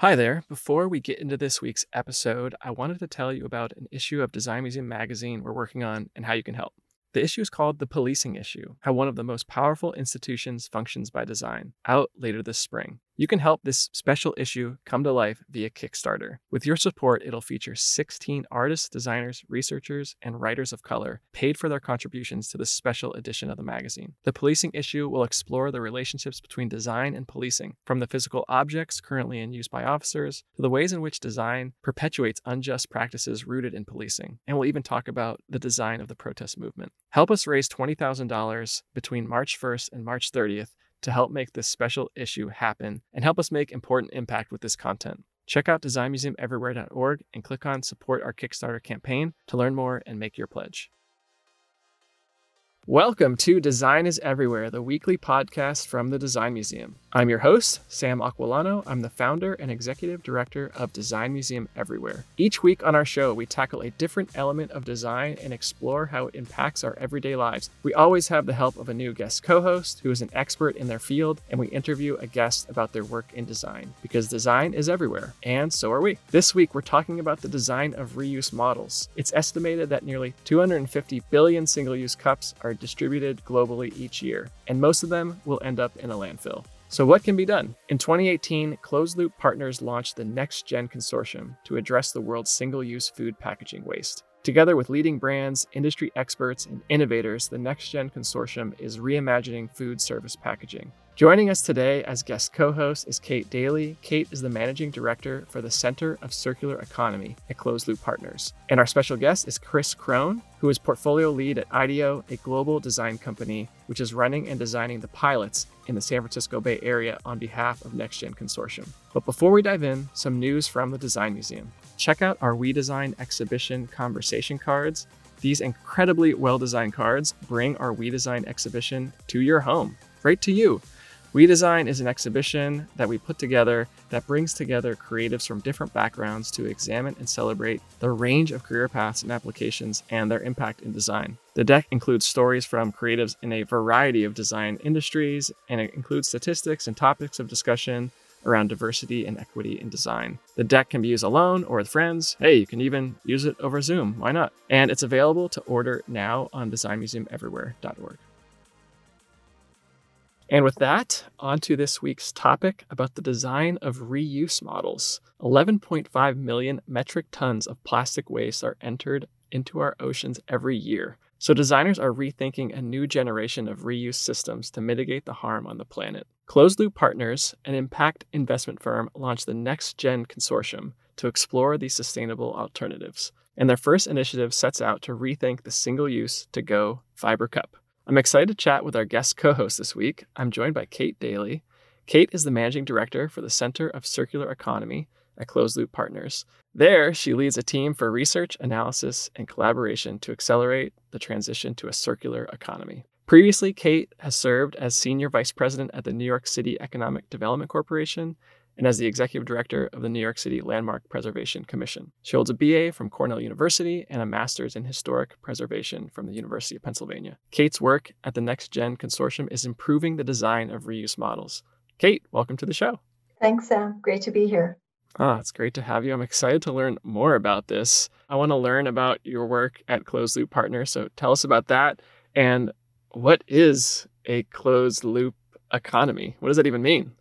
Hi there. Before we get into this week's episode, I wanted to tell you about an issue of Design Museum magazine we're working on and how you can help. The issue is called The Policing Issue How One of the Most Powerful Institutions Functions by Design, out later this spring. You can help this special issue come to life via Kickstarter. With your support, it'll feature 16 artists, designers, researchers, and writers of color paid for their contributions to this special edition of the magazine. The policing issue will explore the relationships between design and policing, from the physical objects currently in use by officers to the ways in which design perpetuates unjust practices rooted in policing. And we'll even talk about the design of the protest movement. Help us raise $20,000 between March 1st and March 30th to help make this special issue happen and help us make important impact with this content. Check out designmuseumeverywhere.org and click on support our Kickstarter campaign to learn more and make your pledge. Welcome to Design is Everywhere, the weekly podcast from the Design Museum. I'm your host, Sam Aquilano. I'm the founder and executive director of Design Museum Everywhere. Each week on our show, we tackle a different element of design and explore how it impacts our everyday lives. We always have the help of a new guest co host who is an expert in their field, and we interview a guest about their work in design because design is everywhere, and so are we. This week, we're talking about the design of reuse models. It's estimated that nearly 250 billion single use cups are distributed globally each year, and most of them will end up in a landfill. So, what can be done? In 2018, Closed Loop Partners launched the Next Gen Consortium to address the world's single use food packaging waste. Together with leading brands, industry experts, and innovators, the Next Gen Consortium is reimagining food service packaging. Joining us today as guest co host is Kate Daly. Kate is the managing director for the Center of Circular Economy at Closed Loop Partners. And our special guest is Chris Krohn, who is portfolio lead at IDEO, a global design company which is running and designing the pilots in the San Francisco Bay Area on behalf of NextGen Consortium. But before we dive in, some news from the Design Museum. Check out our We Design exhibition conversation cards. These incredibly well designed cards bring our We Design exhibition to your home, right to you. We Design is an exhibition that we put together that brings together creatives from different backgrounds to examine and celebrate the range of career paths and applications and their impact in design. The deck includes stories from creatives in a variety of design industries, and it includes statistics and topics of discussion around diversity and equity in design. The deck can be used alone or with friends. Hey, you can even use it over Zoom. Why not? And it's available to order now on designmuseumeverywhere.org. And with that, on to this week's topic about the design of reuse models. 11.5 million metric tons of plastic waste are entered into our oceans every year. So, designers are rethinking a new generation of reuse systems to mitigate the harm on the planet. Closed Loop Partners, an impact investment firm, launched the Next Gen Consortium to explore these sustainable alternatives. And their first initiative sets out to rethink the single use to go fiber cup. I'm excited to chat with our guest co host this week. I'm joined by Kate Daly. Kate is the managing director for the Center of Circular Economy at Closed Loop Partners. There, she leads a team for research, analysis, and collaboration to accelerate the transition to a circular economy. Previously, Kate has served as senior vice president at the New York City Economic Development Corporation and as the executive director of the New York City Landmark Preservation Commission. She holds a BA from Cornell University and a master's in historic preservation from the University of Pennsylvania. Kate's work at the Next Gen Consortium is improving the design of reuse models. Kate, welcome to the show. Thanks, Sam. Great to be here. Ah, it's great to have you. I'm excited to learn more about this. I want to learn about your work at Closed Loop Partners. So tell us about that. And what is a closed loop economy? What does that even mean?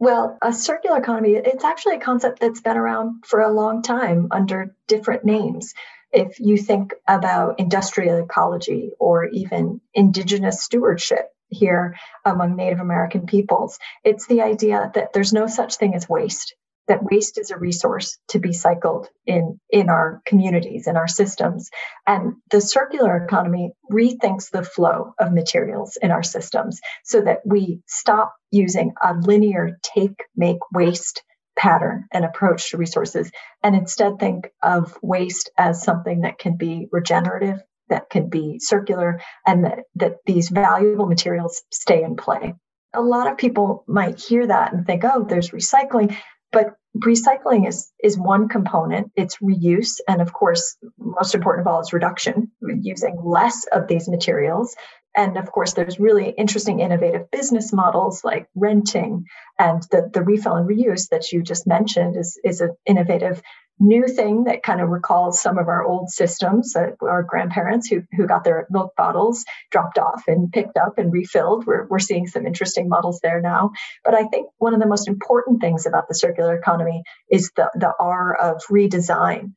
Well, a circular economy, it's actually a concept that's been around for a long time under different names. If you think about industrial ecology or even indigenous stewardship here among Native American peoples, it's the idea that there's no such thing as waste that waste is a resource to be cycled in in our communities in our systems and the circular economy rethinks the flow of materials in our systems so that we stop using a linear take make waste pattern and approach to resources and instead think of waste as something that can be regenerative that can be circular and that, that these valuable materials stay in play a lot of people might hear that and think, oh, there's recycling. But recycling is is one component. It's reuse and of course most important of all is reduction using less of these materials. And of course, there's really interesting, innovative business models like renting and the, the refill and reuse that you just mentioned is, is an innovative new thing that kind of recalls some of our old systems that our grandparents who, who got their milk bottles dropped off and picked up and refilled. We're, we're seeing some interesting models there now. But I think one of the most important things about the circular economy is the, the R of redesign,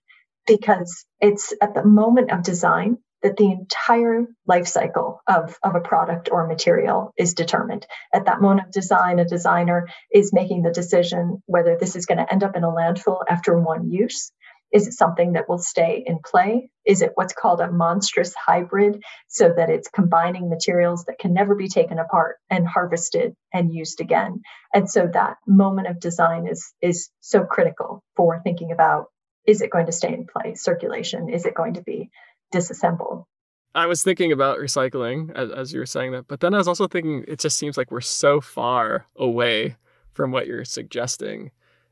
because it's at the moment of design that the entire life cycle of, of a product or material is determined. At that moment of design, a designer is making the decision whether this is going to end up in a landfill after one use. Is it something that will stay in play? Is it what's called a monstrous hybrid so that it's combining materials that can never be taken apart and harvested and used again? And so that moment of design is, is so critical for thinking about is it going to stay in play? Circulation, is it going to be disassemble. I was thinking about recycling as, as, you were saying that, but then I was also thinking it just seems like we're so far away from what you're suggesting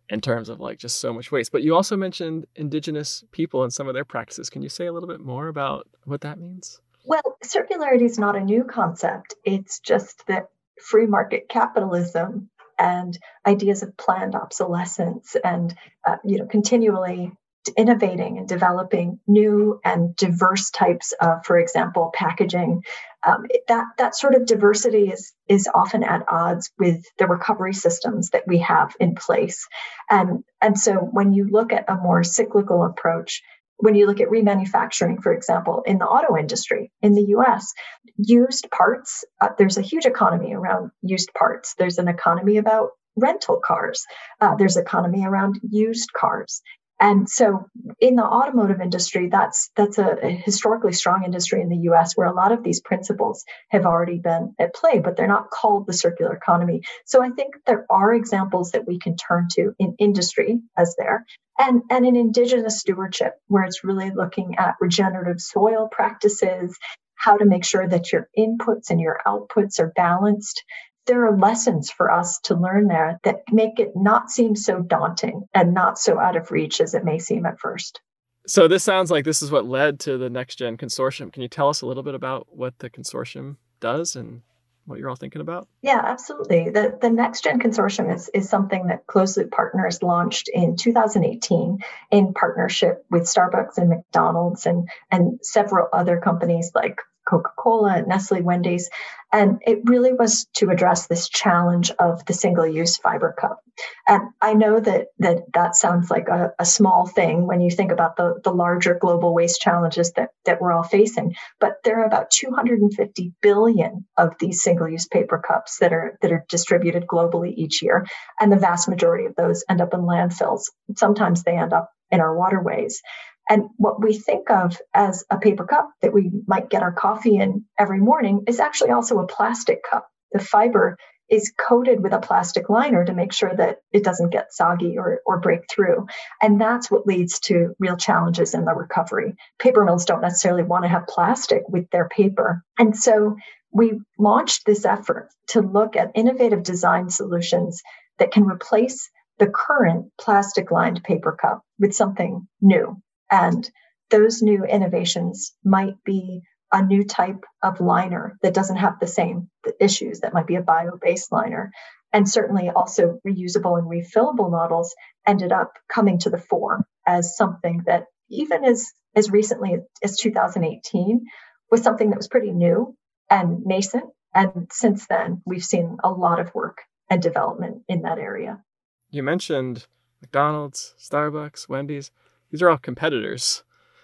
in terms of like just so much waste. But you also mentioned indigenous people and some of their practices. Can you say a little bit more about what that means? Well, circularity is not a new concept. It's just that free market capitalism and ideas of planned obsolescence and uh, you know continually innovating and developing new and diverse types of, for example, packaging. Um, that that sort of diversity is is often at odds with the recovery systems that we have in place, and and so when you look at a more cyclical approach. When you look at remanufacturing, for example, in the auto industry in the US, used parts, uh, there's a huge economy around used parts. There's an economy about rental cars. Uh, there's economy around used cars. And so in the automotive industry, that's that's a, historically strong industry in the US where a lot of these principles have already been at play, but they're not called the circular economy. So I think there are examples that we can turn to in industry as there and, and in indigenous stewardship, where it's really looking at regenerative soil practices, how to make sure that your inputs and your outputs are balanced there are lessons for us to learn there that make it not seem so daunting and not so out of reach as it may seem at first. So this sounds like this is what led to the Next Gen Consortium. Can you tell us a little bit about what the consortium does and what you're all thinking about? Yeah, absolutely. The the Next Gen Consortium is, is something that Closed Loop Partners launched in 2018 in partnership with Starbucks and McDonald's and, and several other companies like Coca Cola, Nestle, Wendy's. And it really was to address this challenge of the single use fiber cup. And I know that that, that sounds like a, a small thing when you think about the, the larger global waste challenges that, that we're all facing. But there are about 250 billion of these single use paper cups that are that are distributed globally each year. And the vast majority of those end up in landfills. Sometimes they end up in our waterways. And what we think of as a paper cup that we might get our coffee in every morning is actually also a plastic cup. The fiber is coated with a plastic liner to make sure that it doesn't get soggy or, or break through. And that's what leads to real challenges in the recovery. Paper mills don't necessarily want to have plastic with their paper. And so we launched this effort to look at innovative design solutions that can replace the current plastic lined paper cup with something new and those new innovations might be a new type of liner that doesn't have the same issues that might be a bio based liner. And certainly also reusable and refillable models ended up coming to the fore as something that, even as, as recently as 2018, was something that was pretty new and nascent. And since then, we've seen a lot of work and development in that area. You mentioned McDonald's, Starbucks, Wendy's these are all competitors.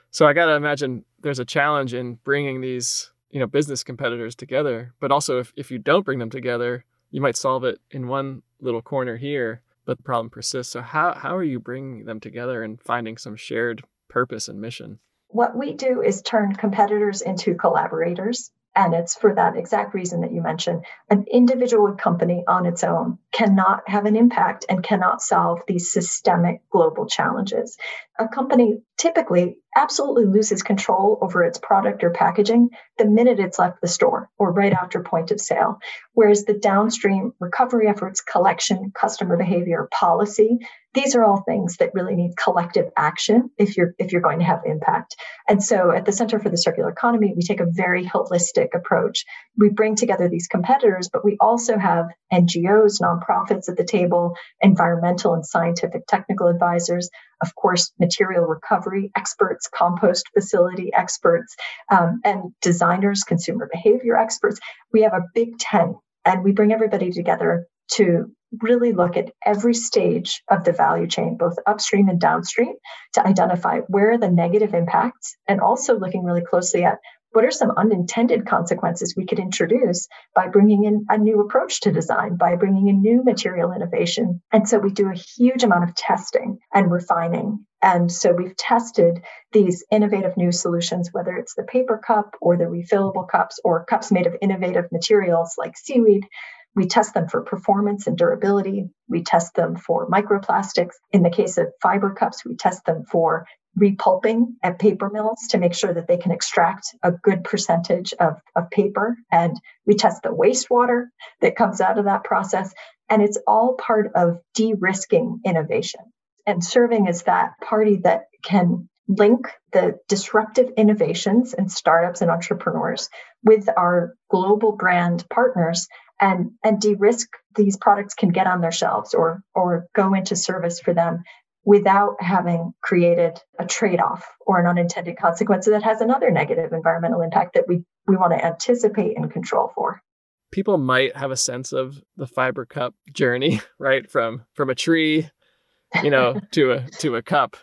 So I got to imagine there's a challenge in bringing these, you know, business competitors together. But also, if, if you don't bring them together, you might solve it in one little corner here, but the problem persists. So how, how are you bringing them together and finding some shared purpose and mission? What we do is turn competitors into collaborators. And it's for that exact reason that you mentioned. An individual company on its own cannot have an impact and cannot solve these systemic global challenges. A company typically absolutely loses control over its product or packaging the minute it's left the store or right after point of sale. Whereas the downstream recovery efforts, collection, customer behavior, policy, these are all things that really need collective action if you're if you're going to have impact. And so at the Center for the Circular Economy, we take a very holistic approach. We bring together these competitors, but we also have NGOs, nonprofits at the table, environmental and scientific technical advisors, of course, material recovery experts, compost facility experts, um, and designers, consumer behavior experts. We have a big tent and we bring everybody together to really look at every stage of the value chain, both upstream and downstream, to identify where are the negative impacts and also looking really closely at what are some unintended consequences we could introduce by bringing in a new approach to design, by bringing in new material innovation. And so we do a huge amount of testing and refining. And so we've tested these innovative new solutions, whether it's the paper cup or the refillable cups or cups made of innovative materials like seaweed. We test them for performance and durability. We test them for microplastics. In the case of fiber cups, we test them for repulping at paper mills to make sure that they can extract a good percentage of, of paper. And we test the wastewater that comes out of that process. And it's all part of de risking innovation and serving as that party that can link the disruptive innovations and startups and entrepreneurs with our global brand partners and and de-risk these products can get on their shelves or or go into service for them without having created a trade-off or an unintended consequence that has another negative environmental impact that we we want to anticipate and control for. People might have a sense of the fiber cup journey right? From from a tree you know to a to a cup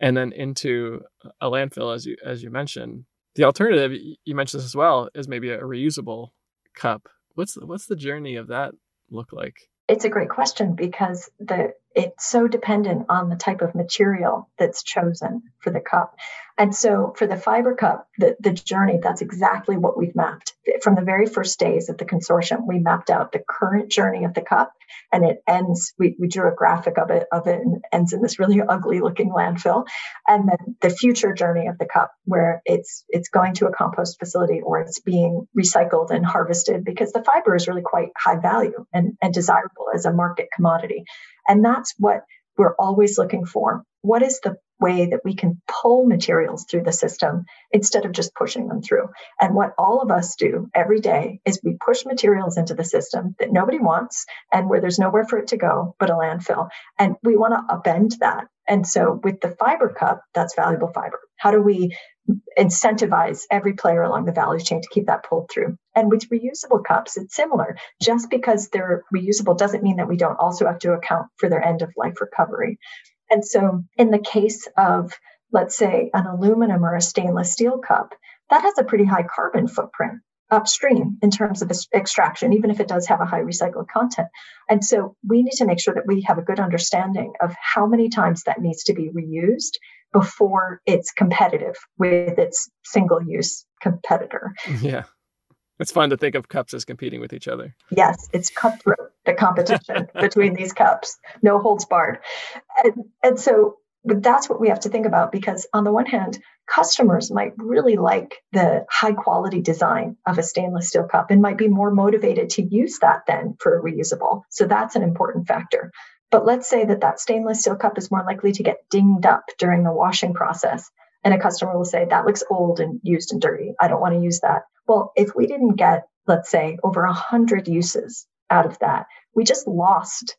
and then into a landfill as you as you mentioned. The alternative you mentioned this as well is maybe a reusable cup. What's the, what's the journey of that look like? It's a great question because the it's so dependent on the type of material that's chosen for the cup. And so for the fiber cup, the, the journey, that's exactly what we've mapped. From the very first days of the consortium, we mapped out the current journey of the cup and it ends, we, we drew a graphic of it, of it and ends in this really ugly looking landfill. And then the future journey of the cup where it's it's going to a compost facility or it's being recycled and harvested because the fiber is really quite high value and, and desirable as a market commodity. And that's what we're always looking for. What is the way that we can pull materials through the system instead of just pushing them through? And what all of us do every day is we push materials into the system that nobody wants and where there's nowhere for it to go but a landfill. And we want to upend that. And so with the fiber cup, that's valuable fiber. How do we incentivize every player along the value chain to keep that pulled through. And with reusable cups, it's similar. Just because they're reusable doesn't mean that we don't also have to account for their end of life recovery. And so, in the case of, let's say, an aluminum or a stainless steel cup, that has a pretty high carbon footprint upstream in terms of extraction, even if it does have a high recycled content. And so we need to make sure that we have a good understanding of how many times that needs to be reused before it's competitive with its single use competitor. Yeah. It's fun to think of cups as competing with each other. Yes, it's cutthroat, the competition between these cups, no holds barred. And, and so that's what we have to think about because on the one hand customers might really like the high quality design of a stainless steel cup and might be more motivated to use that then for a reusable so that's an important factor but let's say that that stainless steel cup is more likely to get dinged up during the washing process and a customer will say that looks old and used and dirty i don't want to use that well if we didn't get let's say over 100 uses out of that we just lost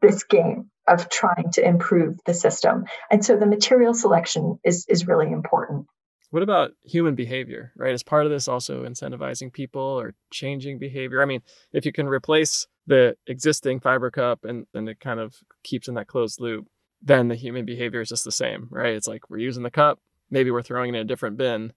this game of trying to improve the system. And so the material selection is is really important. What about human behavior, right? Is part of this also incentivizing people or changing behavior? I mean, if you can replace the existing fiber cup and then it kind of keeps in that closed loop, then the human behavior is just the same, right? It's like we're using the cup, maybe we're throwing it in a different bin,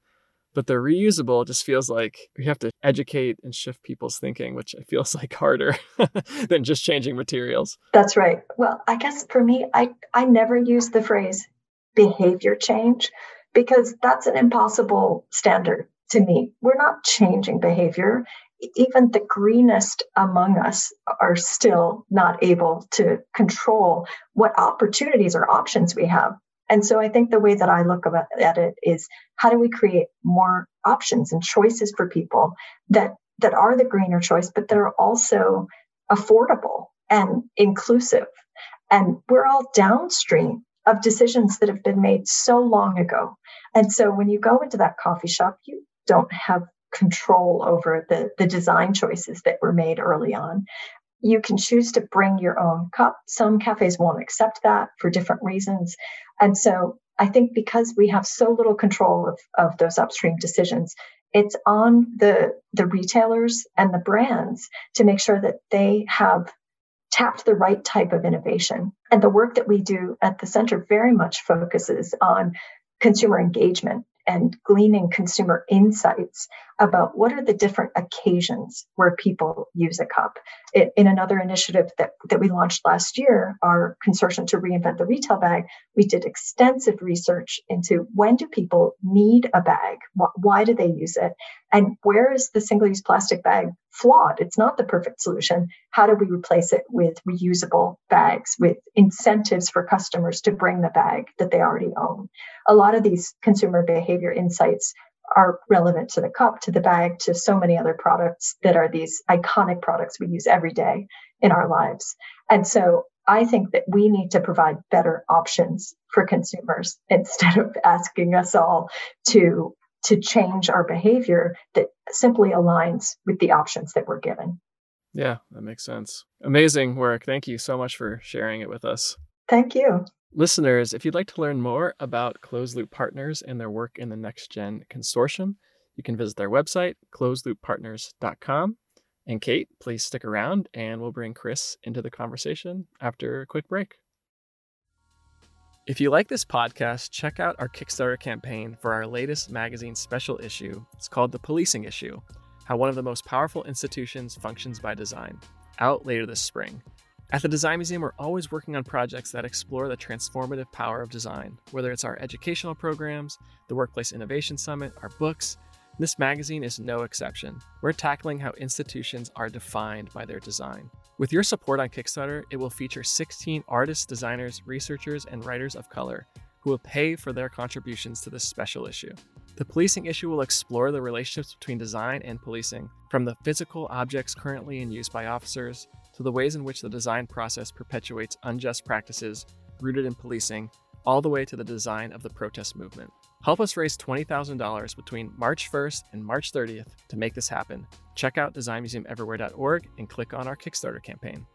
but the reusable just feels like we have to educate and shift people's thinking, which feels like harder than just changing materials. That's right. Well, I guess for me, I, I never use the phrase behavior change because that's an impossible standard to me. We're not changing behavior. Even the greenest among us are still not able to control what opportunities or options we have And so I think the way that I look at it is how do we create more options and choices for people that that are the greener choice, but that are also affordable and inclusive. And we're all downstream of decisions that have been made so long ago. And so when you go into that coffee shop, you don't have control over the, the design choices that were made early on. You can choose to bring your own cup. Some cafes won't accept that for different reasons. And so I think because we have so little control of, of those upstream decisions, it's on the, the retailers and the brands to make sure that they have tapped the right type of innovation. And the work that we do at the center very much focuses on consumer engagement and gleaning consumer insights about what are the different occasions where people use a cup. It, in another initiative that, that we launched last year, our consortium to reinvent the retail bag, we did extensive research into when do people need a bag? Why do they use it? And where is the single use plastic bag flawed? It's not the perfect solution. How do we replace it with reusable bags, with incentives for customers to bring the bag that they already own? A lot of these consumer behavior insights are relevant to the cup, to the bag, to so many other products that are these iconic products we use every day in our lives. And so I think that we need to provide better options for consumers instead of asking us all to to change our behavior that simply aligns with the options that we're given. Yeah, that makes sense. Amazing work. Thank you so much for sharing it with us. Thank you. Listeners, if you'd like to learn more about Closed Loop Partners and their work in the Next Gen Consortium, you can visit their website, closedlooppartners.com. And Kate, please stick around and we'll bring Chris into the conversation after a quick break. If you like this podcast, check out our Kickstarter campaign for our latest magazine special issue. It's called The Policing Issue How One of the Most Powerful Institutions Functions by Design, out later this spring. At the Design Museum, we're always working on projects that explore the transformative power of design, whether it's our educational programs, the Workplace Innovation Summit, our books. This magazine is no exception. We're tackling how institutions are defined by their design. With your support on Kickstarter, it will feature 16 artists, designers, researchers, and writers of color who will pay for their contributions to this special issue. The policing issue will explore the relationships between design and policing, from the physical objects currently in use by officers to the ways in which the design process perpetuates unjust practices rooted in policing, all the way to the design of the protest movement. Help us raise $20,000 between March 1st and March 30th to make this happen. Check out designmuseumeverywhere.org and click on our Kickstarter campaign.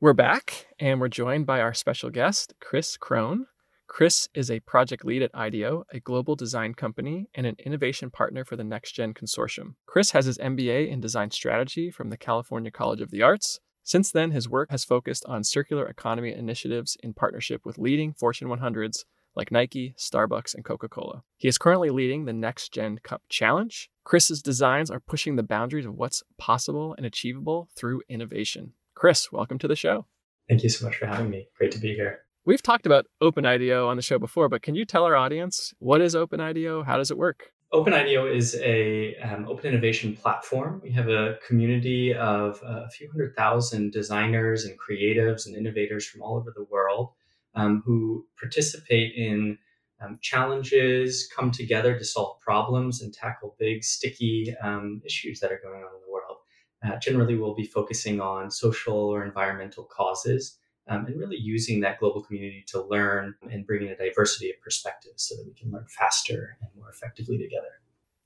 We're back and we're joined by our special guest, Chris Krohn. Chris is a project lead at IDEO, a global design company, and an innovation partner for the Next Gen Consortium. Chris has his MBA in design strategy from the California College of the Arts. Since then, his work has focused on circular economy initiatives in partnership with leading Fortune 100s like Nike, Starbucks, and Coca Cola. He is currently leading the Next Gen Cup Challenge. Chris's designs are pushing the boundaries of what's possible and achievable through innovation. Chris, welcome to the show. Thank you so much for having me. Great to be here. We've talked about OpenIDEO on the show before, but can you tell our audience what is OpenIDEO? How does it work? OpenIDEO is a um, open innovation platform. We have a community of uh, a few hundred thousand designers and creatives and innovators from all over the world um, who participate in um, challenges, come together to solve problems, and tackle big, sticky um, issues that are going on in the world. Uh, generally, we'll be focusing on social or environmental causes um, and really using that global community to learn and bring in a diversity of perspectives so that we can learn faster and more effectively together.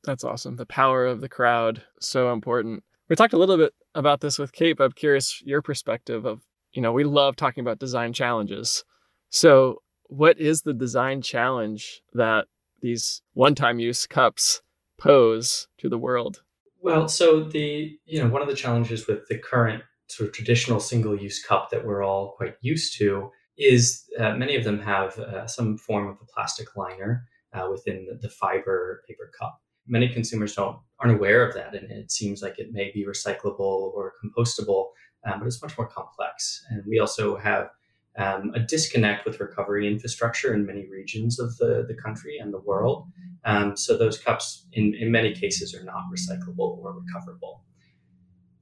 That's awesome. The power of the crowd, so important. We talked a little bit about this with Kate, but I'm curious your perspective of, you know, we love talking about design challenges. So, what is the design challenge that these one time use cups pose to the world? Well, so the, you know, one of the challenges with the current sort of traditional single use cup that we're all quite used to is uh, many of them have uh, some form of a plastic liner uh, within the, fiber paper cup. Many consumers don't aren't aware of that, and it seems like it may be recyclable or compostable, um, but it's much more complex. And we also have um, a disconnect with recovery infrastructure in many regions of the, the country and the world. Um, so those cups, in, in many cases, are not recyclable or recoverable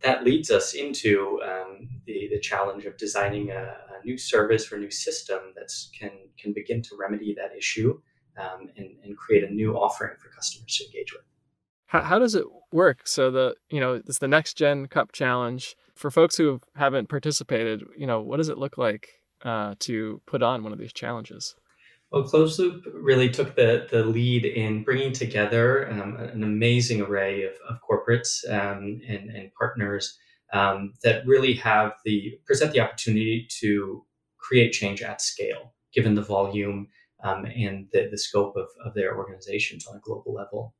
that leads us into um, the, the challenge of designing a, a new service or a new system that can can begin to remedy that issue um, and, and create a new offering for customers to engage with. How, how does it work? So the you know it's the next gen cup challenge for folks who haven't participated. You know what does it look like uh, to put on one of these challenges? Well, Closed Loop really took the, the lead in bringing together um, an amazing array of, of corporates um, and, and partners um, that really have the present the opportunity to create change at scale, given the volume um, and the, the scope of, of their organizations on a global level.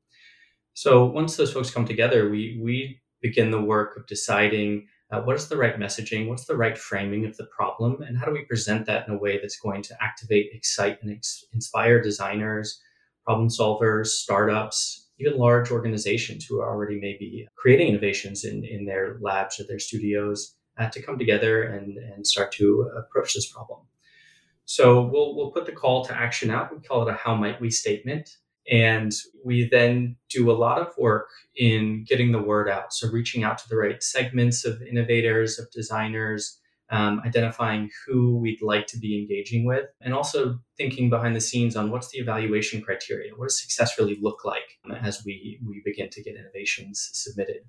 So once those folks come together, we we begin the work of deciding uh, what is the right messaging, what's the right framing of the problem, and how do we present that in a way that's going to activate, excite, and ex- inspire designers, problem solvers, startups, even large organizations who are already maybe creating innovations in, in their labs or their studios uh, to come together and, and start to approach this problem. So we'll, we'll put the call to action out. We call it a how might we statement. And we then do a lot of work in getting the word out. So, reaching out to the right segments of innovators, of designers, um, identifying who we'd like to be engaging with, and also thinking behind the scenes on what's the evaluation criteria? What does success really look like as we, we begin to get innovations submitted?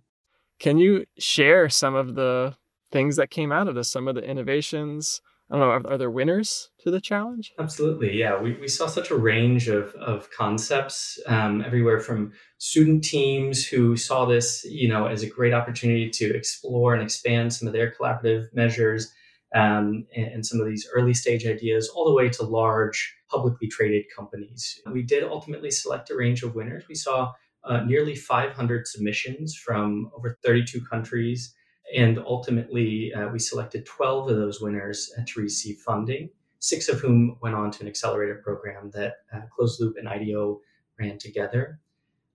Can you share some of the things that came out of this, some of the innovations? I don't know, are, are, there winners to the challenge? Absolutely, yeah. We, we saw such a range of, of concepts, um, everywhere from student teams who saw this, you know, as a great opportunity to explore and expand some of their collaborative measures um, and, and, some of these early stage ideas, all the way to large publicly traded companies. We did ultimately select a range of winners. We saw uh, nearly 500 submissions from over 32 countries and ultimately, uh, we selected 12 of those winners uh, to receive funding, six of whom went on to an accelerator program that uh, Closed Loop and IDEO ran together.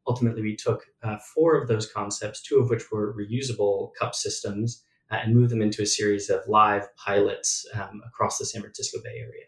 Ultimately, we took uh, four of those concepts, two of which were reusable cup systems, uh, and moved them into a series of live pilots um, across the San Francisco Bay Area.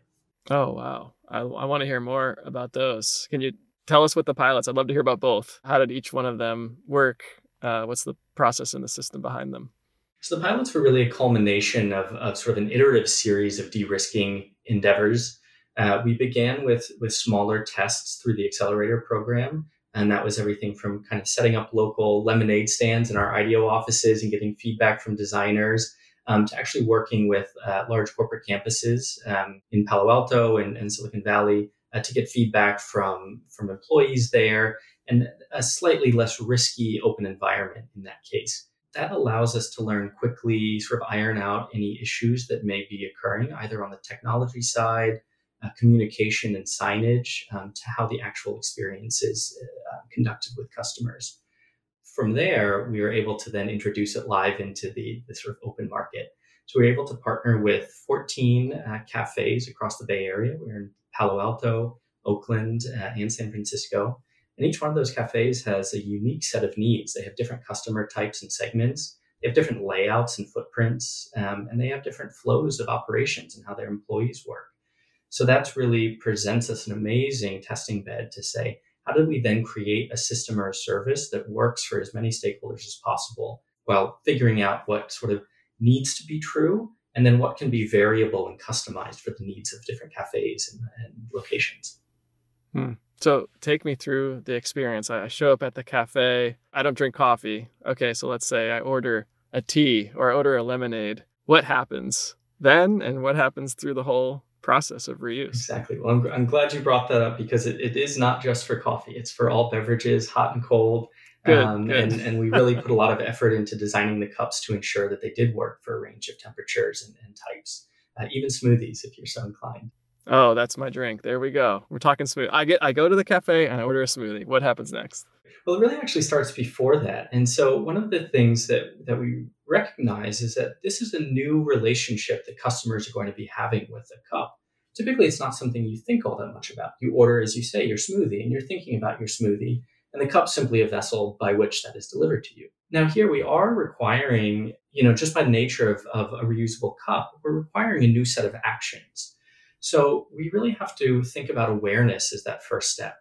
Oh, wow. I, I want to hear more about those. Can you tell us what the pilots? I'd love to hear about both. How did each one of them work? Uh, what's the process and the system behind them? So the pilots were really a culmination of, of sort of an iterative series of de-risking endeavors. Uh, we began with with smaller tests through the accelerator program, and that was everything from kind of setting up local lemonade stands in our IDEO offices and getting feedback from designers, um, to actually working with uh, large corporate campuses um, in Palo Alto and, and Silicon Valley uh, to get feedback from from employees there, and a slightly less risky open environment in that case that allows us to learn quickly, sort of iron out any issues that may be occurring, either on the technology side, uh, communication and signage, um, to how the actual experience is uh, conducted with customers. From there, we were able to then introduce it live into the, the sort of open market. So we were able to partner with 14 uh, cafes across the Bay Area. We we're in Palo Alto, Oakland, uh, and San Francisco. And each one of those cafes has a unique set of needs. They have different customer types and segments. They have different layouts and footprints, um, and they have different flows of operations and how their employees work. So that's really presents us an amazing testing bed to say, how do we then create a system or a service that works for as many stakeholders as possible while figuring out what sort of needs to be true and then what can be variable and customized for the needs of different cafes and, and locations. Hmm. So take me through the experience. I show up at the cafe. I don't drink coffee. Okay, so let's say I order a tea or I order a lemonade. What happens then, and what happens through the whole process of reuse? Exactly. Well, I'm, I'm glad you brought that up because it, it is not just for coffee. It's for all beverages, hot and cold. Good, um, good. And, and we really put a lot of effort into designing the cups to ensure that they did work for a range of temperatures and, and types, uh, even smoothies if you're so inclined. Oh, that's my drink. There we go. We're talking smooth. I get I go to the cafe and I order a smoothie. What happens next? Well, it really actually starts before that. And so one of the things that that we recognize is that this is a new relationship that customers are going to be having with the cup. Typically, it's not something you think all that much about. You order, as you say, your smoothie, and you're thinking about your smoothie, and the cup's simply a vessel by which that is delivered to you. Now, here we are requiring, you know, just by the nature of, of a reusable cup, we're requiring a new set of actions. So we really have to think about awareness as that first step.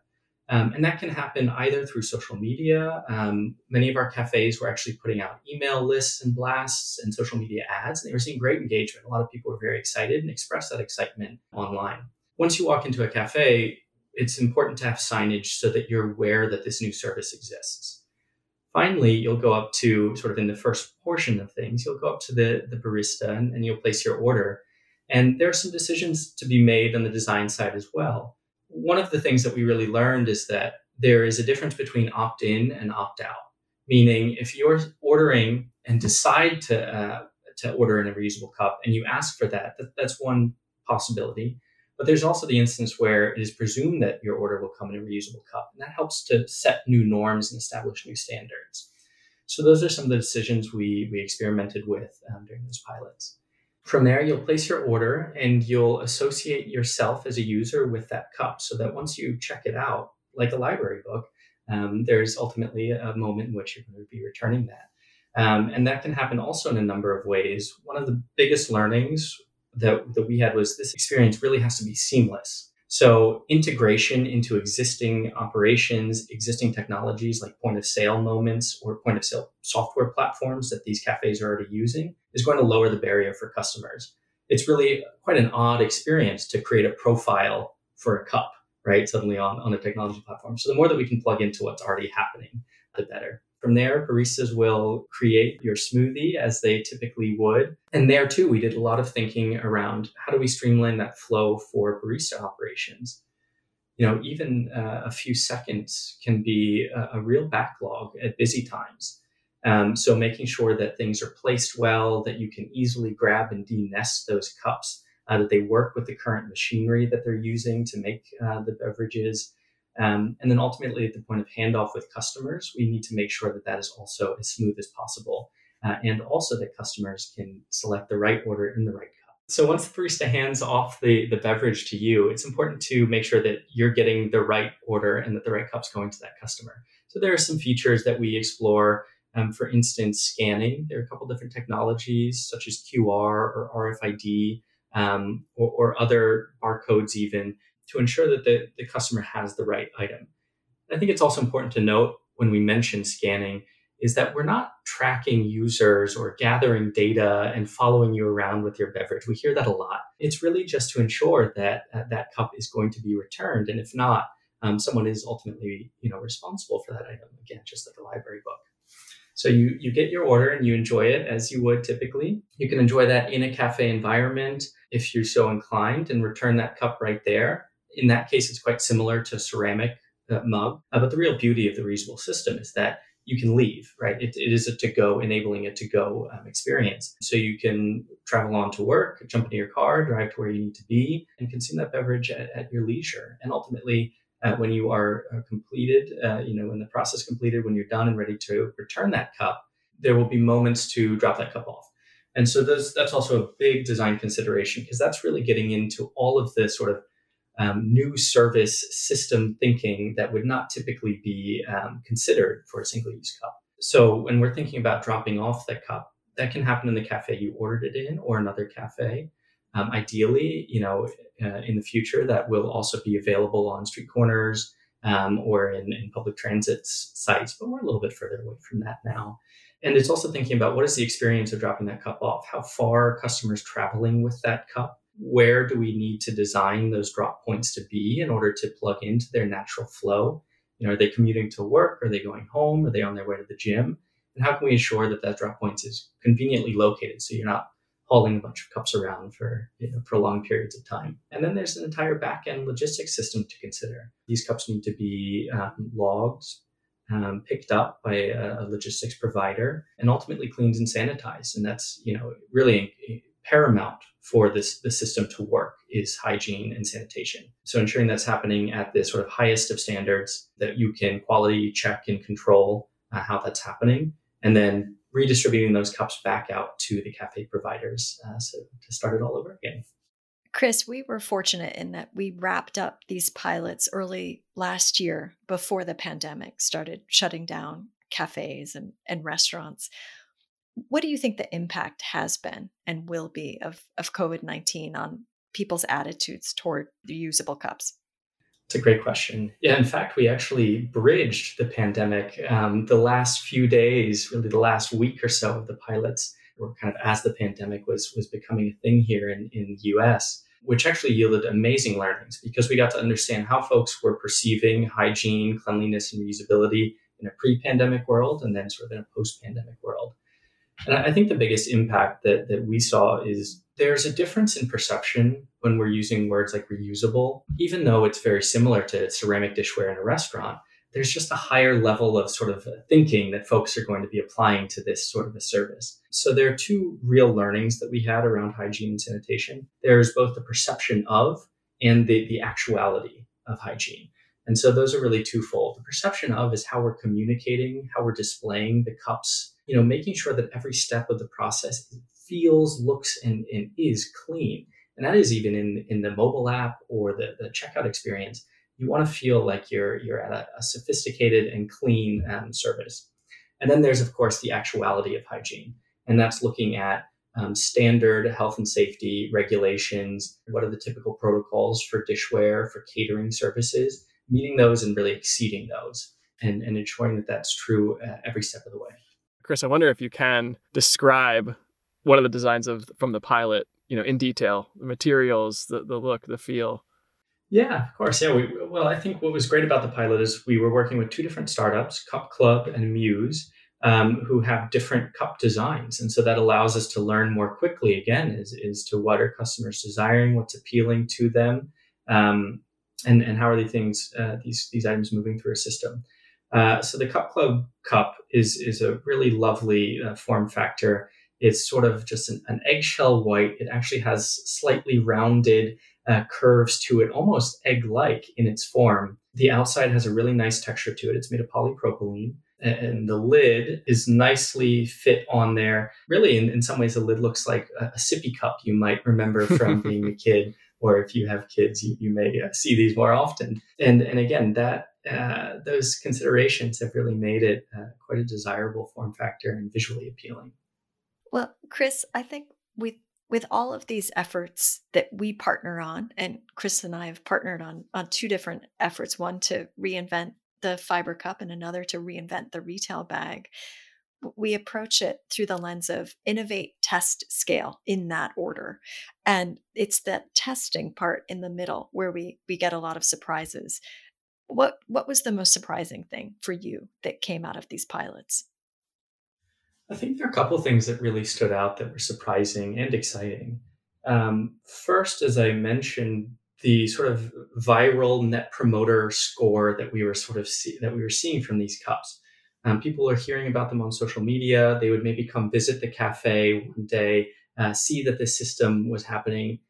Um, and that can happen either through social media. Um, many of our cafes were actually putting out email lists and blasts and social media ads, and they were seeing great engagement. A lot of people were very excited and expressed that excitement online. Once you walk into a cafe, it's important to have signage so that you're aware that this new service exists. Finally, you'll go up to sort of in the first portion of things, you'll go up to the, the barista and, and you'll place your order. And there are some decisions to be made on the design side as well one of the things that we really learned is that there is a difference between opt in and opt out. Meaning, if you're ordering and decide to uh, to order in a reusable cup and you ask for that, that, that's one possibility. But there's also the instance where it is presumed that your order will come in a reusable cup, and that helps to set new norms and establish new standards. So those are some of the decisions we we experimented with um, during those pilots. From there, you'll place your order and you'll associate yourself as a user with that cup so that once you check it out, like a library book, um, there's ultimately a moment in which you're going to be returning that. Um, and that can happen also in a number of ways. One of the biggest learnings that, that we had was this experience really has to be seamless. So integration into existing operations, existing technologies like point of sale moments or point of sale software platforms that these cafes are already using is going to lower the barrier for customers. It's really quite an odd experience to create a profile for a cup, right? Suddenly on, on a technology platform. So the more that we can plug into what's already happening, the better. From there, baristas will create your smoothie as they typically would. And there too, we did a lot of thinking around how do we streamline that flow for barista operations. You know, even uh, a few seconds can be a, a real backlog at busy times. Um, so making sure that things are placed well, that you can easily grab and de-nest those cups, uh, that they work with the current machinery that they're using to make uh, the beverages, um, and then ultimately, at the point of handoff with customers, we need to make sure that that is also as smooth as possible, uh, and also that customers can select the right order in the right cup. So once the barista hands off the, the beverage to you, it's important to make sure that you're getting the right order and that the right cup's going to that customer. So there are some features that we explore. Um, for instance, scanning. There are a couple different technologies such as QR or RFID um, or, or other barcodes even to ensure that the, the customer has the right item. I think it's also important to note when we mention scanning is that we're not tracking users or gathering data and following you around with your beverage. We hear that a lot. It's really just to ensure that uh, that cup is going to be returned, and if not, um, someone is ultimately you know responsible for that item. Again, just like a library book. So you you get your order and you enjoy it as you would typically. You can enjoy that in a cafe environment if you're so inclined, and return that cup right there in that case, it's quite similar to ceramic uh, mug. Uh, but the real beauty of the reusable system is that you can leave, right? it, it is a to go, enabling a to go um, experience. So you can travel on to work, jump into your car, drive to where you need to be, and consume that beverage at, at your leisure. And ultimately, uh, when you are uh, completed, uh, you know, when the process completed, when you're done and ready to return that cup, there will be moments to drop that cup off. And so that's also a big design consideration because that's really getting into all of the sort of um, new service system thinking that would not typically be um, considered for a single use cup. So when we're thinking about dropping off the cup, that can happen in the cafe you ordered it in or another cafe. Um, ideally, you know, uh, in the future, that will also be available on street corners um, or in, in public transit sites, but we're a little bit further away from that now. And it's also thinking about what is the experience of dropping that cup off? How far are customers traveling with that cup? Where do we need to design those drop points to be in order to plug into their natural flow? You know, are they commuting to work? Are they going home? Are they on their way to the gym? And how can we ensure that that drop point is conveniently located so you're not hauling a bunch of cups around for you know, prolonged periods of time? And then there's an entire back end logistics system to consider. These cups need to be um, logged, um, picked up by a, a, logistics provider, and ultimately cleaned and sanitized. And that's you know really paramount for this the system to work is hygiene and sanitation. So ensuring that's happening at the sort of highest of standards that you can quality check and control uh, how that's happening, and then redistributing those cups back out to the cafe providers uh, so to start it all over again. Chris, we were fortunate in that we wrapped up these pilots early last year before the pandemic started shutting down cafes and, and restaurants. What do you think the impact has been and will be of, of COVID 19 on people's attitudes toward reusable cups? It's a great question. Yeah, in fact, we actually bridged the pandemic. Um, the last few days, really the last week or so of the pilots, were kind of as the pandemic was was becoming a thing here in, in the US, which actually yielded amazing learnings because we got to understand how folks were perceiving hygiene, cleanliness, and reusability in a pre-pandemic world and then sort of in a post-pandemic world. And I think the biggest impact that, that we saw is there's a difference in perception when we're using words like reusable, even though it's very similar to ceramic dishware in a restaurant. There's just a higher level of sort of thinking that folks are going to be applying to this sort of a service. So there are two real learnings that we had around hygiene and sanitation. There's both the perception of and the, the actuality of hygiene. And so those are really twofold. The perception of is how we're communicating, how we're displaying the cups, you know, making sure that every step of the process feels, looks, and, and is clean. And that is even in, in the mobile app or the, the checkout experience. You want to feel like you're, you're at a, a sophisticated and clean um, service. And then there's, of course, the actuality of hygiene. And that's looking at um, standard health and safety regulations. What are the typical protocols for dishware, for catering services? Meeting those and really exceeding those and, and ensuring that that's true uh, every step of the way. Chris, I wonder if you can describe one of the designs of from the pilot, you know, in detail, the materials, the, the look, the feel. Yeah, of course. Yeah. We, well, I think what was great about the pilot is we were working with two different startups, Cup Club and Muse, um, who have different cup designs. And so that allows us to learn more quickly, again, is, is to what are customers desiring, what's appealing to them, um, and, and how are the things, uh, these, these items moving through a system. Uh, so the Cup Club cup is, is a really lovely uh, form factor. It's sort of just an, an, eggshell white. It actually has slightly rounded uh, curves to it, almost egg like in its form. The outside has a really nice texture to it. It's made of polypropylene. And the lid is nicely fit on there. Really, in, in some ways, the lid looks like a, a sippy cup you might remember from being a kid or if you have kids, you, you may uh, see these more often. And and again, that uh, those considerations have really made it uh, quite a desirable form factor and visually appealing. Well, Chris, I think with with all of these efforts that we partner on, and Chris and I have partnered on on two different efforts, one to reinvent the fiber cup and another to reinvent the retail bag. We approach it through the lens of innovate, test, scale in that order. And it's that testing part in the middle where we we get a lot of surprises. What what was the most surprising thing for you that came out of these pilots? I think there are a couple things that really stood out that were surprising and exciting. Um, first, as I mentioned, the sort of viral net promoter score that we were sort of see, that we were seeing from these cups. Um, people are hearing about them on social media. They would maybe come visit the cafe one day, uh, see that this system was happening,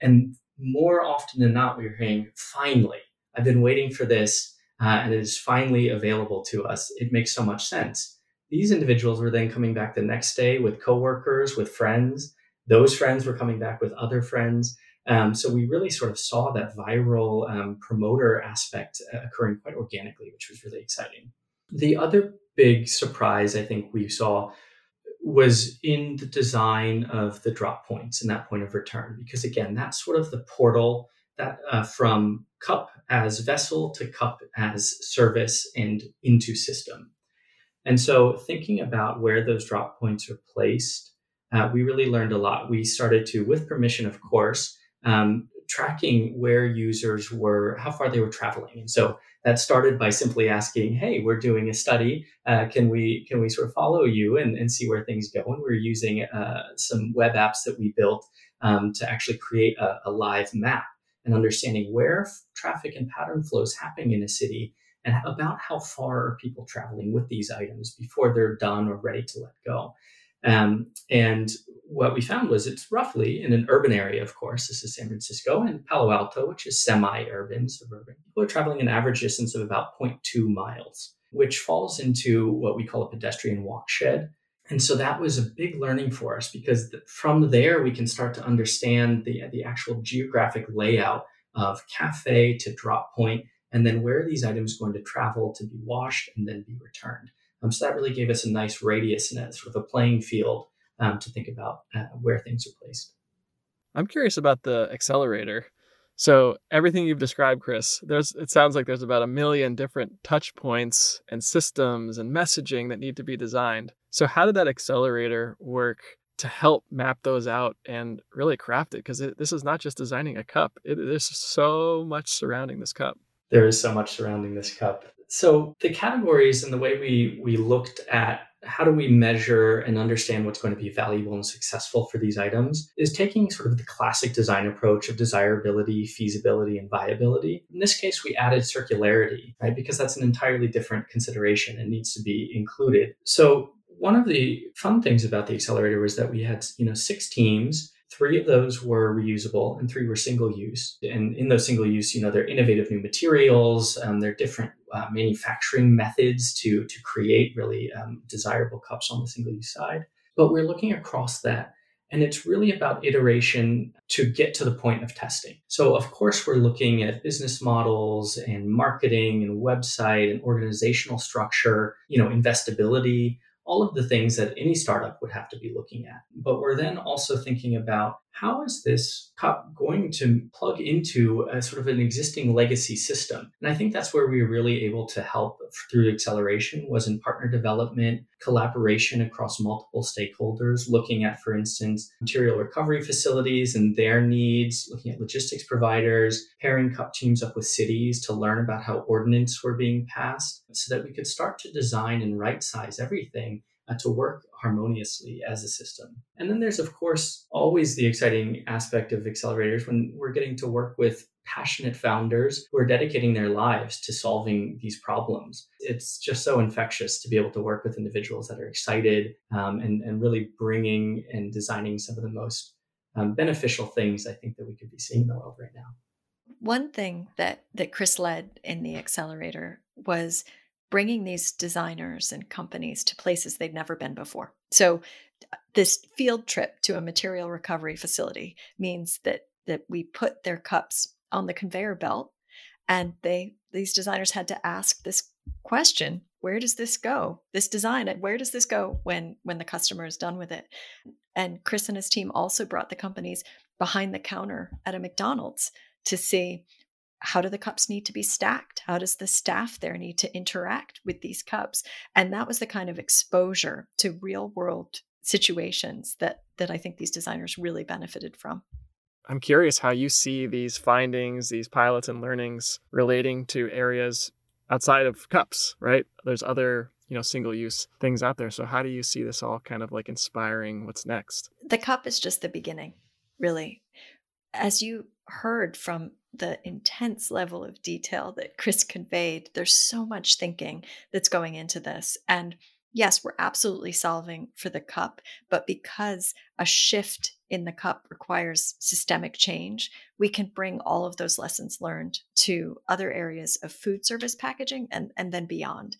and more often than not, we were hearing, "Finally, I've been waiting for this, uh, and it is finally available to us. It makes so much sense." These individuals were then coming back the next day with coworkers, with friends. Those friends were coming back with other friends. Um, so we really sort of saw that viral um, promoter aspect uh, occurring quite organically, which was really exciting. The other big surprise I think we saw was in the design of the drop points and that point of return, because again, that's sort of the portal that uh, from cup as vessel to cup as service and into system. And so, thinking about where those drop points are placed, uh, we really learned a lot. We started to, with permission, of course, um, tracking where users were, how far they were traveling. And so that started by simply asking, "Hey, we're doing a study. Uh, can we can we sort of follow you and, and see where things go?" And we are using uh, some web apps that we built um, to actually create a, a live map and understanding where traffic and pattern flows happening in a city and about how far are people traveling with these items before they're done or ready to let go. Um, and what we found was it's roughly in an urban area, of course, this is San Francisco, and Palo Alto, which is semi urban, suburban. People are traveling an average distance of about 0.2 miles, which falls into what we call a pedestrian walkshed. And so that was a big learning for us because from there we can start to understand the, the actual geographic layout of cafe to drop point and then where are these items going to travel to be washed and then be returned. Um, so that really gave us a nice radius and a sort of a playing field um, to think about uh, where things are placed. I'm curious about the accelerator. So everything you've described, Chris, there's it sounds like there's about a million different touch points and systems and messaging that need to be designed. So how did that accelerator work to help map those out and really craft it? Because this is not just designing a cup. It, there's so much surrounding this cup. There is so much surrounding this cup. So the categories and the way we we looked at how do we measure and understand what's going to be valuable and successful for these items is taking sort of the classic design approach of desirability, feasibility, and viability. In this case, we added circularity, right? Because that's an entirely different consideration and needs to be included. So one of the fun things about the accelerator was that we had, you know, six teams Three of those were reusable and three were single use. And in those single use, you know, they're innovative new materials, um, they're different uh, manufacturing methods to, to create really um, desirable cups on the single use side. But we're looking across that. And it's really about iteration to get to the point of testing. So, of course, we're looking at business models and marketing and website and organizational structure, you know, investability, all of the things that any startup would have to be looking at. But we're then also thinking about how is this cup going to plug into a sort of an existing legacy system? And I think that's where we were really able to help through acceleration was in partner development, collaboration across multiple stakeholders, looking at, for instance, material recovery facilities and their needs, looking at logistics providers, pairing cup teams up with cities to learn about how ordinance were being passed so that we could start to design and right size everything uh, to work harmoniously as a system. And then there's, of course, always the exciting aspect of accelerators when we're getting to work with passionate founders who are dedicating their lives to solving these problems. It's just so infectious to be able to work with individuals that are excited um, and, and really bringing and designing some of the most um, beneficial things I think that we could be seeing in the world right now. One thing that that Chris led in the accelerator was bringing these designers and companies to places they've never been before. So uh, this field trip to a material recovery facility means that that we put their cups on the conveyor belt and they these designers had to ask this question where does this go this design where does this go when when the customer is done with it and chris and his team also brought the companies behind the counter at a mcdonald's to see how do the cups need to be stacked? How does the staff there need to interact with these cups? And that was the kind of exposure to real world situations that that I think these designers really benefited from. I'm curious how you see these findings, these pilots and learnings relating to areas outside of cups, right? There's other, you know, single use things out there. So how do you see this all kind of like inspiring what's next? The cup is just the beginning, really. As you heard from the intense level of detail that Chris conveyed. There's so much thinking that's going into this. And yes, we're absolutely solving for the cup, but because a shift in the cup requires systemic change, we can bring all of those lessons learned to other areas of food service packaging and, and then beyond.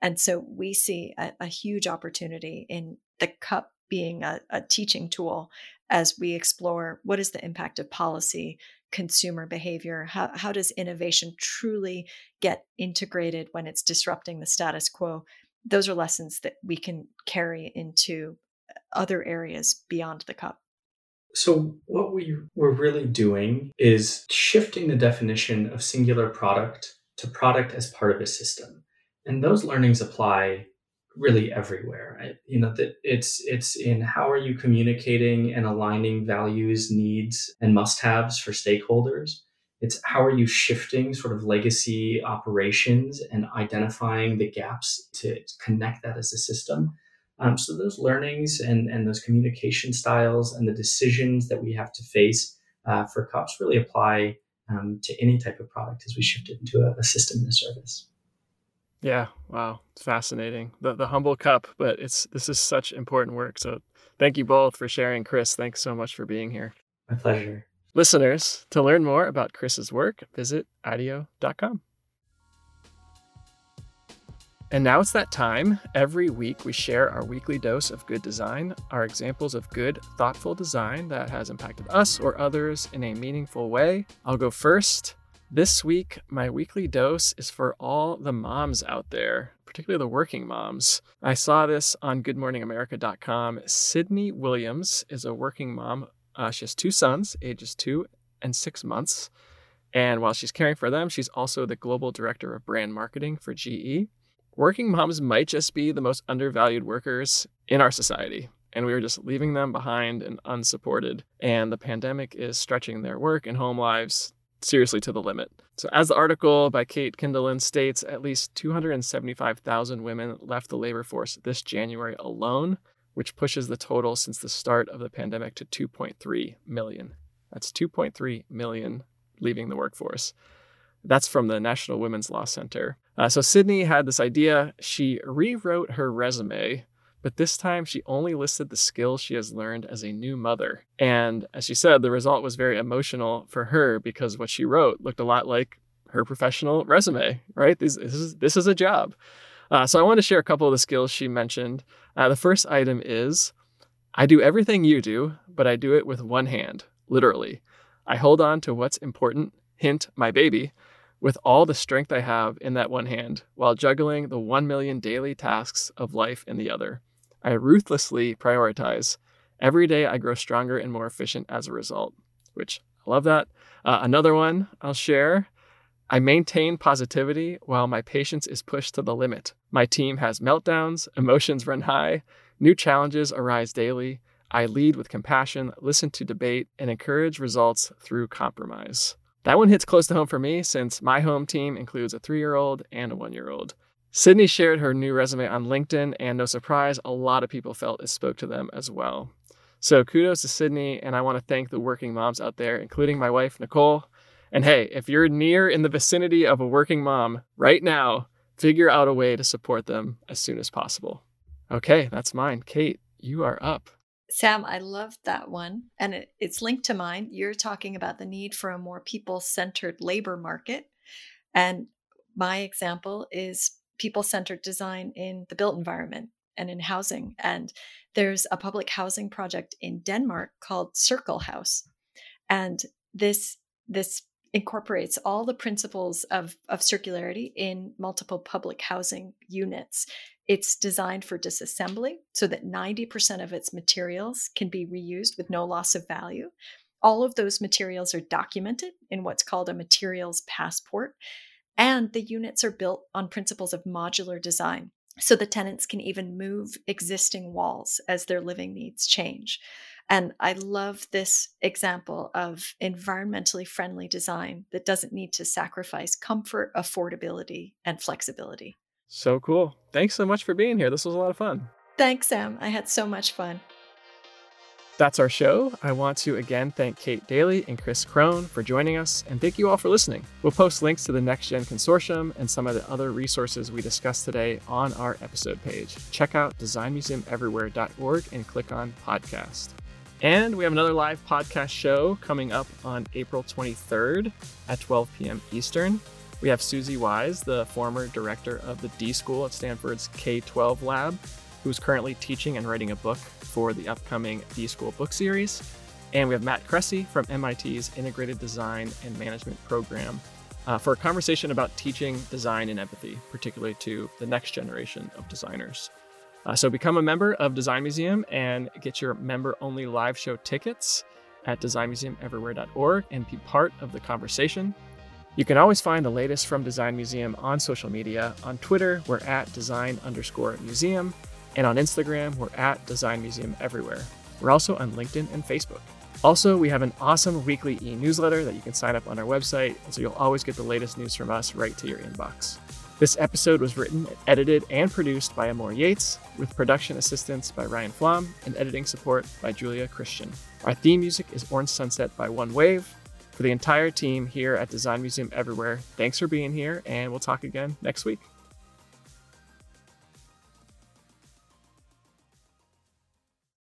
And so we see a, a huge opportunity in the cup being a, a teaching tool as we explore what is the impact of policy consumer behavior? How, how does innovation truly get integrated when it's disrupting the status quo? Those are lessons that we can carry into other areas beyond the cup. So, what we were really doing is shifting the definition of singular product to product as part of a system. And those learnings apply really everywhere. Right? you know that it's it's in how are you communicating and aligning values needs and must-haves for stakeholders. It's how are you shifting sort of legacy operations and identifying the gaps to connect that as a system. Um, so those learnings and and those communication styles and the decisions that we have to face uh, for COPs really apply um, to any type of product as we shift it into a, a system and a service yeah, wow, it's fascinating. The the humble cup, but it's this is such important work. So thank you both for sharing. Chris, thanks so much for being here. My pleasure. Listeners, to learn more about Chris's work, visit ideo.com. And now it's that time. Every week we share our weekly dose of good design, our examples of good, thoughtful design that has impacted us or others in a meaningful way. I'll go first. This week, my weekly dose is for all the moms out there, particularly the working moms. I saw this on goodmorningamerica.com. Sydney Williams is a working mom. Uh, she has two sons, ages two and six months. And while she's caring for them, she's also the global director of brand marketing for GE. Working moms might just be the most undervalued workers in our society, and we are just leaving them behind and unsupported. And the pandemic is stretching their work and home lives seriously to the limit. So, as the article by Kate Kindelan states, at least 275,000 women left the labor force this January alone, which pushes the total since the start of the pandemic to 2.3 million. That's 2.3 million leaving the workforce. That's from the National Women's Law Center. Uh, so Sydney had this idea. She rewrote her resume, but this time she only listed the skills she has learned as a new mother. And as she said, the result was very emotional for her because what she wrote looked a lot like her professional resume, right? This, this is, this is a job. Uh, so I want to share a couple of the skills she mentioned. Uh, the first item is I do everything you do, but I do it with one hand, literally. I hold on to what's important, hint, my baby, with all the strength I have in that one hand, while juggling the 1 million daily tasks of life in the other. I ruthlessly prioritize. Every day I grow stronger and more efficient as a result, which I love that. Uh, another one I'll share I maintain positivity while my patience is pushed to the limit. My team has meltdowns, emotions run high, new challenges arise daily, I lead with compassion, listen to debate, and encourage results through compromise. That one hits close to home for me since my home team includes a three year old and a one year old. Sydney shared her new resume on LinkedIn, and no surprise, a lot of people felt it spoke to them as well. So kudos to Sydney, and I want to thank the working moms out there, including my wife, Nicole. And hey, if you're near in the vicinity of a working mom right now, figure out a way to support them as soon as possible. Okay, that's mine. Kate, you are up. Sam, I loved that one. And it, it's linked to mine. You're talking about the need for a more people centered labor market. And my example is people centered design in the built environment and in housing. And there's a public housing project in Denmark called Circle House. And this, this incorporates all the principles of, of circularity in multiple public housing units. It's designed for disassembly so that 90% of its materials can be reused with no loss of value. All of those materials are documented in what's called a materials passport, and the units are built on principles of modular design. So the tenants can even move existing walls as their living needs change. And I love this example of environmentally friendly design that doesn't need to sacrifice comfort, affordability, and flexibility. So cool. Thanks so much for being here. This was a lot of fun. Thanks, Sam. I had so much fun. That's our show. I want to again thank Kate Daly and Chris Krohn for joining us, and thank you all for listening. We'll post links to the Next Gen Consortium and some of the other resources we discussed today on our episode page. Check out designmuseumeverywhere.org and click on podcast. And we have another live podcast show coming up on April 23rd at 12 p.m. Eastern. We have Susie Wise, the former director of the D School at Stanford's K 12 lab, who's currently teaching and writing a book for the upcoming D School book series. And we have Matt Kressy from MIT's Integrated Design and Management program uh, for a conversation about teaching design and empathy, particularly to the next generation of designers. Uh, so become a member of Design Museum and get your member only live show tickets at designmuseumeverywhere.org and be part of the conversation. You can always find the latest from Design Museum on social media. On Twitter, we're at design underscore museum, and on Instagram, we're at Design Museum Everywhere. We're also on LinkedIn and Facebook. Also, we have an awesome weekly e newsletter that you can sign up on our website, so you'll always get the latest news from us right to your inbox. This episode was written, edited, and produced by Amor Yates, with production assistance by Ryan Flom and editing support by Julia Christian. Our theme music is Orange Sunset by One Wave. For the entire team here at Design Museum Everywhere, thanks for being here, and we'll talk again next week.